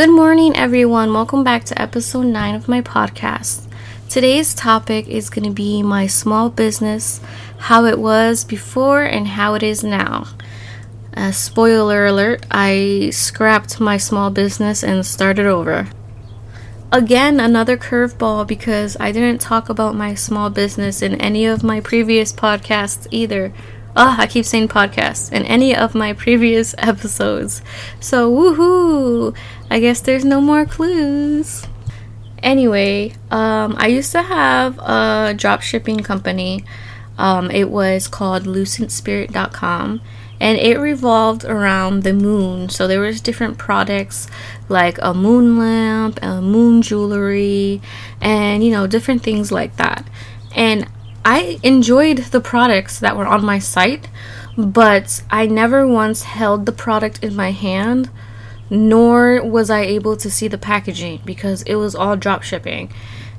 Good morning, everyone. Welcome back to episode 9 of my podcast. Today's topic is going to be my small business, how it was before and how it is now. Uh, spoiler alert, I scrapped my small business and started over. Again, another curveball because I didn't talk about my small business in any of my previous podcasts either. Oh, I keep saying podcasts in any of my previous episodes. So, woohoo! I guess there's no more clues. Anyway, um, I used to have a drop shipping company. Um, it was called lucentspirit.com and it revolved around the moon. So there was different products like a moon lamp, a moon jewelry, and you know, different things like that. And I enjoyed the products that were on my site, but I never once held the product in my hand nor was I able to see the packaging because it was all drop shipping.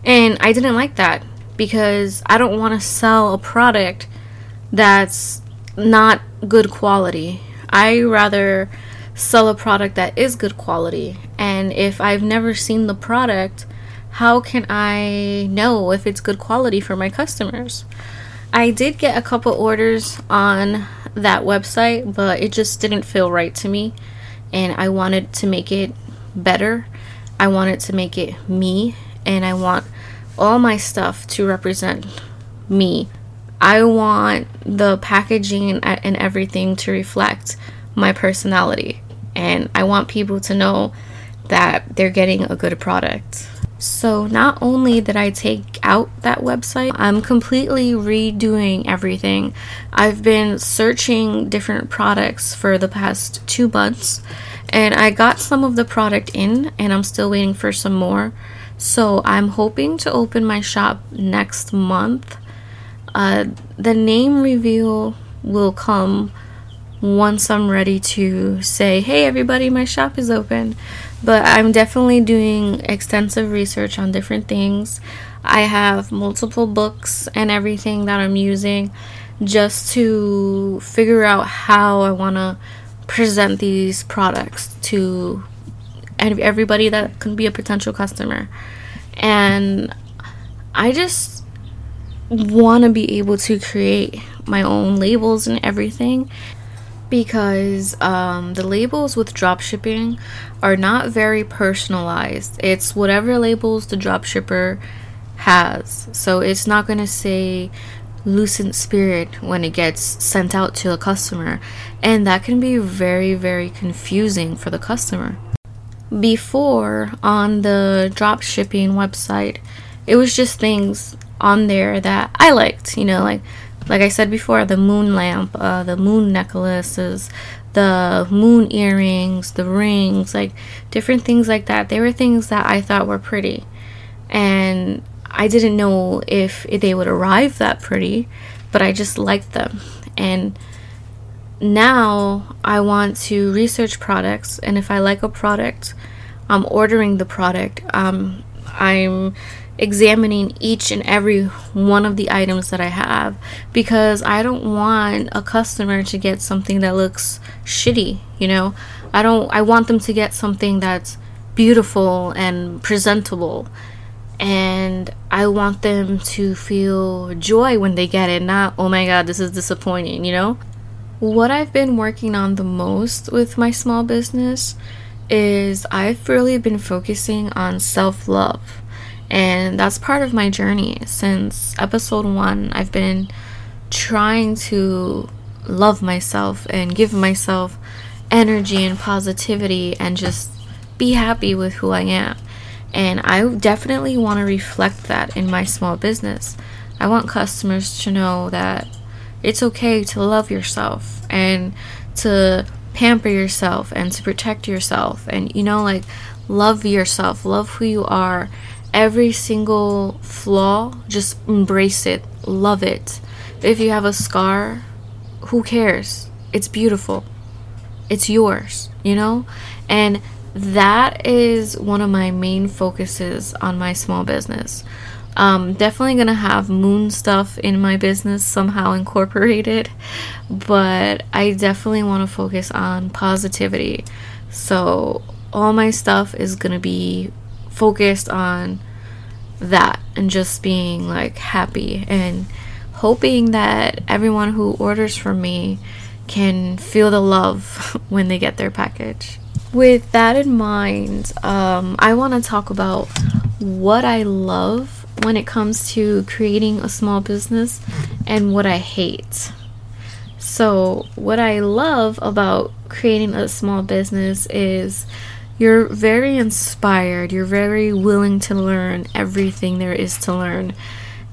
And I didn't like that because I don't want to sell a product that's not good quality. I rather sell a product that is good quality. And if I've never seen the product, how can I know if it's good quality for my customers? I did get a couple orders on that website, but it just didn't feel right to me and I wanted to make it better. I wanted to make it me, and I want all my stuff to represent me. I want the packaging and everything to reflect my personality, and I want people to know that they're getting a good product. So, not only did I take out that website, I'm completely redoing everything. I've been searching different products for the past two months, and I got some of the product in, and I'm still waiting for some more. So, I'm hoping to open my shop next month. Uh, the name reveal will come once I'm ready to say, hey, everybody, my shop is open. But I'm definitely doing extensive research on different things. I have multiple books and everything that I'm using just to figure out how I want to present these products to everybody that can be a potential customer. And I just want to be able to create my own labels and everything because um, the labels with dropshipping are not very personalized. It's whatever labels the dropshipper has. So it's not going to say Lucent Spirit when it gets sent out to a customer. And that can be very, very confusing for the customer. Before, on the dropshipping website, it was just things on there that I liked, you know, like like I said before, the moon lamp, uh, the moon necklaces, the moon earrings, the rings, like different things like that. They were things that I thought were pretty. And I didn't know if they would arrive that pretty, but I just liked them. And now I want to research products, and if I like a product, I'm ordering the product. Um, I'm examining each and every one of the items that I have because I don't want a customer to get something that looks shitty, you know? I don't I want them to get something that's beautiful and presentable. And I want them to feel joy when they get it, not, oh my god, this is disappointing, you know? What I've been working on the most with my small business is I've really been focusing on self love and that's part of my journey since episode one. I've been trying to love myself and give myself energy and positivity and just be happy with who I am. And I definitely want to reflect that in my small business. I want customers to know that it's okay to love yourself and to pamper yourself and to protect yourself and you know like love yourself, love who you are every single flaw, just embrace it, love it. If you have a scar, who cares? It's beautiful. It's yours, you know? And that is one of my main focuses on my small business. Um, definitely gonna have moon stuff in my business somehow incorporated, but I definitely want to focus on positivity. So all my stuff is to be focused on that and just being like happy and hoping that everyone who orders from me can feel the love when they get their package. With that in mind, um, I want to talk about what I love when it comes to creating a small business and what I hate. So, what I love about creating a small business is you're very inspired, you're very willing to learn everything there is to learn,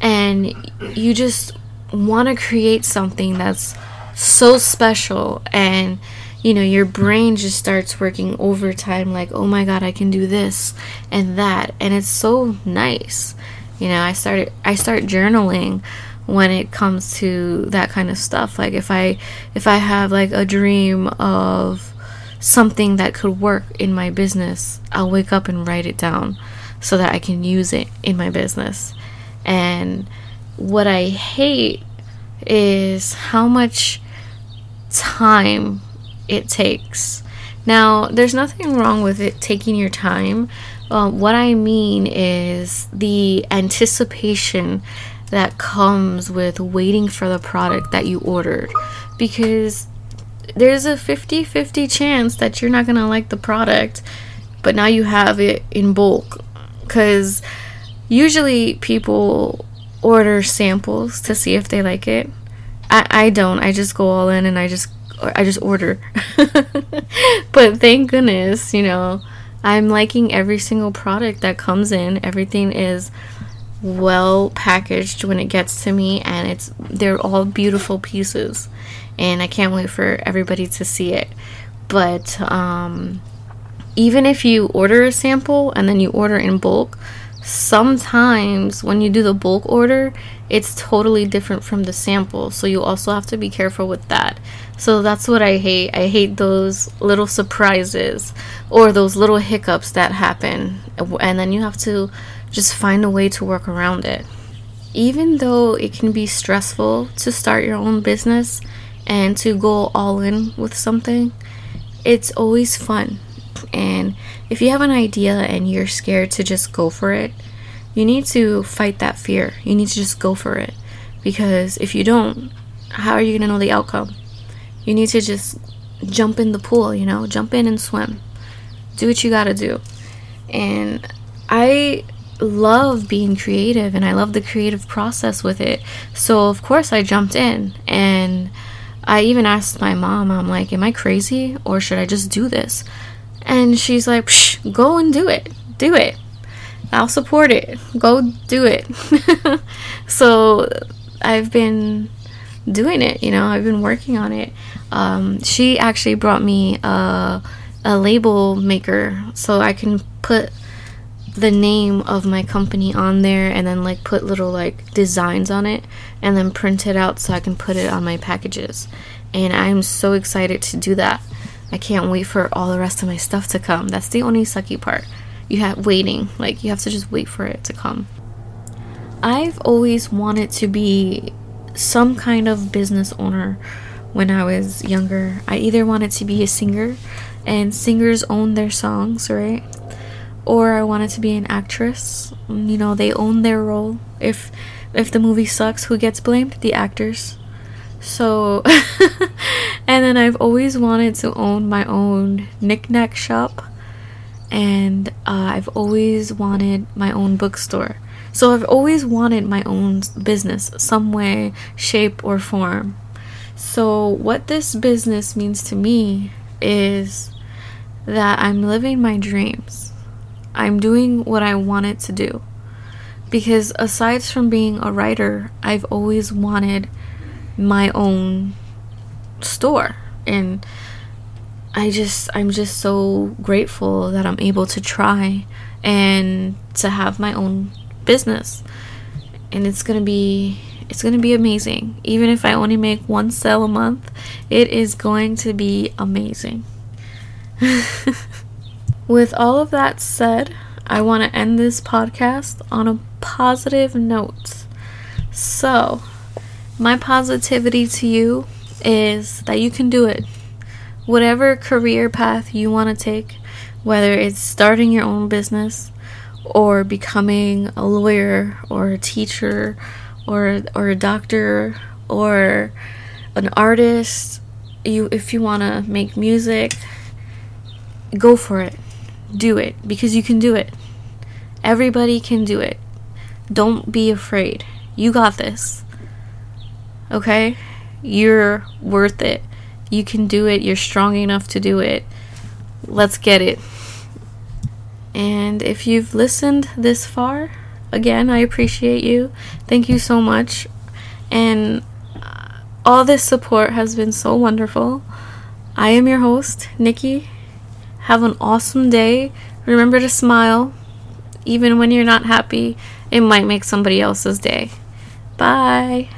and you just want to create something that's so special. And you know your brain just starts working overtime like oh my god i can do this and that. And it's so nice. You know i started i start journaling when it comes to that kind of stuff. Like if i if i have like a dream of something that could work in my business i'll wake up and write it down so that i can use it in my business. And what i hate is how much time it takes. Now there's nothing wrong with it taking your time. Uh, what i mean is the anticipation that comes with waiting for the product that you ordered. Because there's a 50 50 chance that you're not going to like the product, but now you have it in bulk. Because usually people order samples to see if they like it. I, I don't. I just go all in and I just I just order. but thank goodness, you know, I'm liking every single product that comes in. Everything is well packaged when it gets to me and it's they're all beautiful pieces and I can't wait for everybody to see it. But um, even if you order a sample and then you order in bulk, sometimes when you do the bulk order, it's totally different from the sample. So you also have to be careful with that. So that's what I hate. I hate those little surprises or those little hiccups that happen. And then you have to just find a way to work around it. Even though it can be stressful to start your own business, and to go all in with something, it's always fun. And if you have an idea and you're scared to just go for it, you need to fight that fear. You need to just go for it. Because if you don't, how are you going to know the outcome? You need to just jump in the pool, you know, jump in and swim. Do what you got to do. And I love being creative and I love the creative process with it. So, of course, I jumped in and I even asked my mom, I'm like, am I crazy or should I just do this? And she's like, Psh, go and do it. Do it. I'll support it. Go do it. so I've been doing it, you know, I've been working on it. Um, she actually brought me a, a label maker so I can put the name of my company on there and then like put little like designs on it and then print it out so I can put it on my packages. And I'm so excited to do that. I can't wait for all the rest of my stuff to come. That's the only sucky part. You have waiting. Like you have to just wait for it to come. I've always wanted to be some kind of business owner when I was younger. I either wanted to be a singer and singers own their songs, right? Or I wanted to be an actress. You know, they own their role. If if the movie sucks, who gets blamed? The actors. So, and then I've always wanted to own my own knickknack shop, and uh, I've always wanted my own bookstore. So I've always wanted my own business, some way, shape, or form. So what this business means to me is that I'm living my dreams I'm doing what I wanted to do. Because aside from being a writer, I've always wanted my own store. And I just, I'm just so grateful that I'm able to try and to have my own business. And it's going to be it's going to be amazing. Even if I only make one sale a month, it is going to be amazing. With all of that said, I want to end this podcast on a positive note. So, my positivity to you is that you can do it. Whatever career path you want to take, whether it's starting your own business or becoming a lawyer or a teacher or or a doctor or an artist you if you want to make music go for it do it because you can do it. Everybody can do it. Don't be afraid. You got this. Okay? You're worth it. You can do it. You're strong enough to do it. Let's get it. And if you've listened this far, again, I appreciate you. Thank you so much. And uh, all this support has been so wonderful. I am your host, Nikki. Have an awesome day. Remember to smile. Even when you're not happy, it might make somebody else's day. Bye.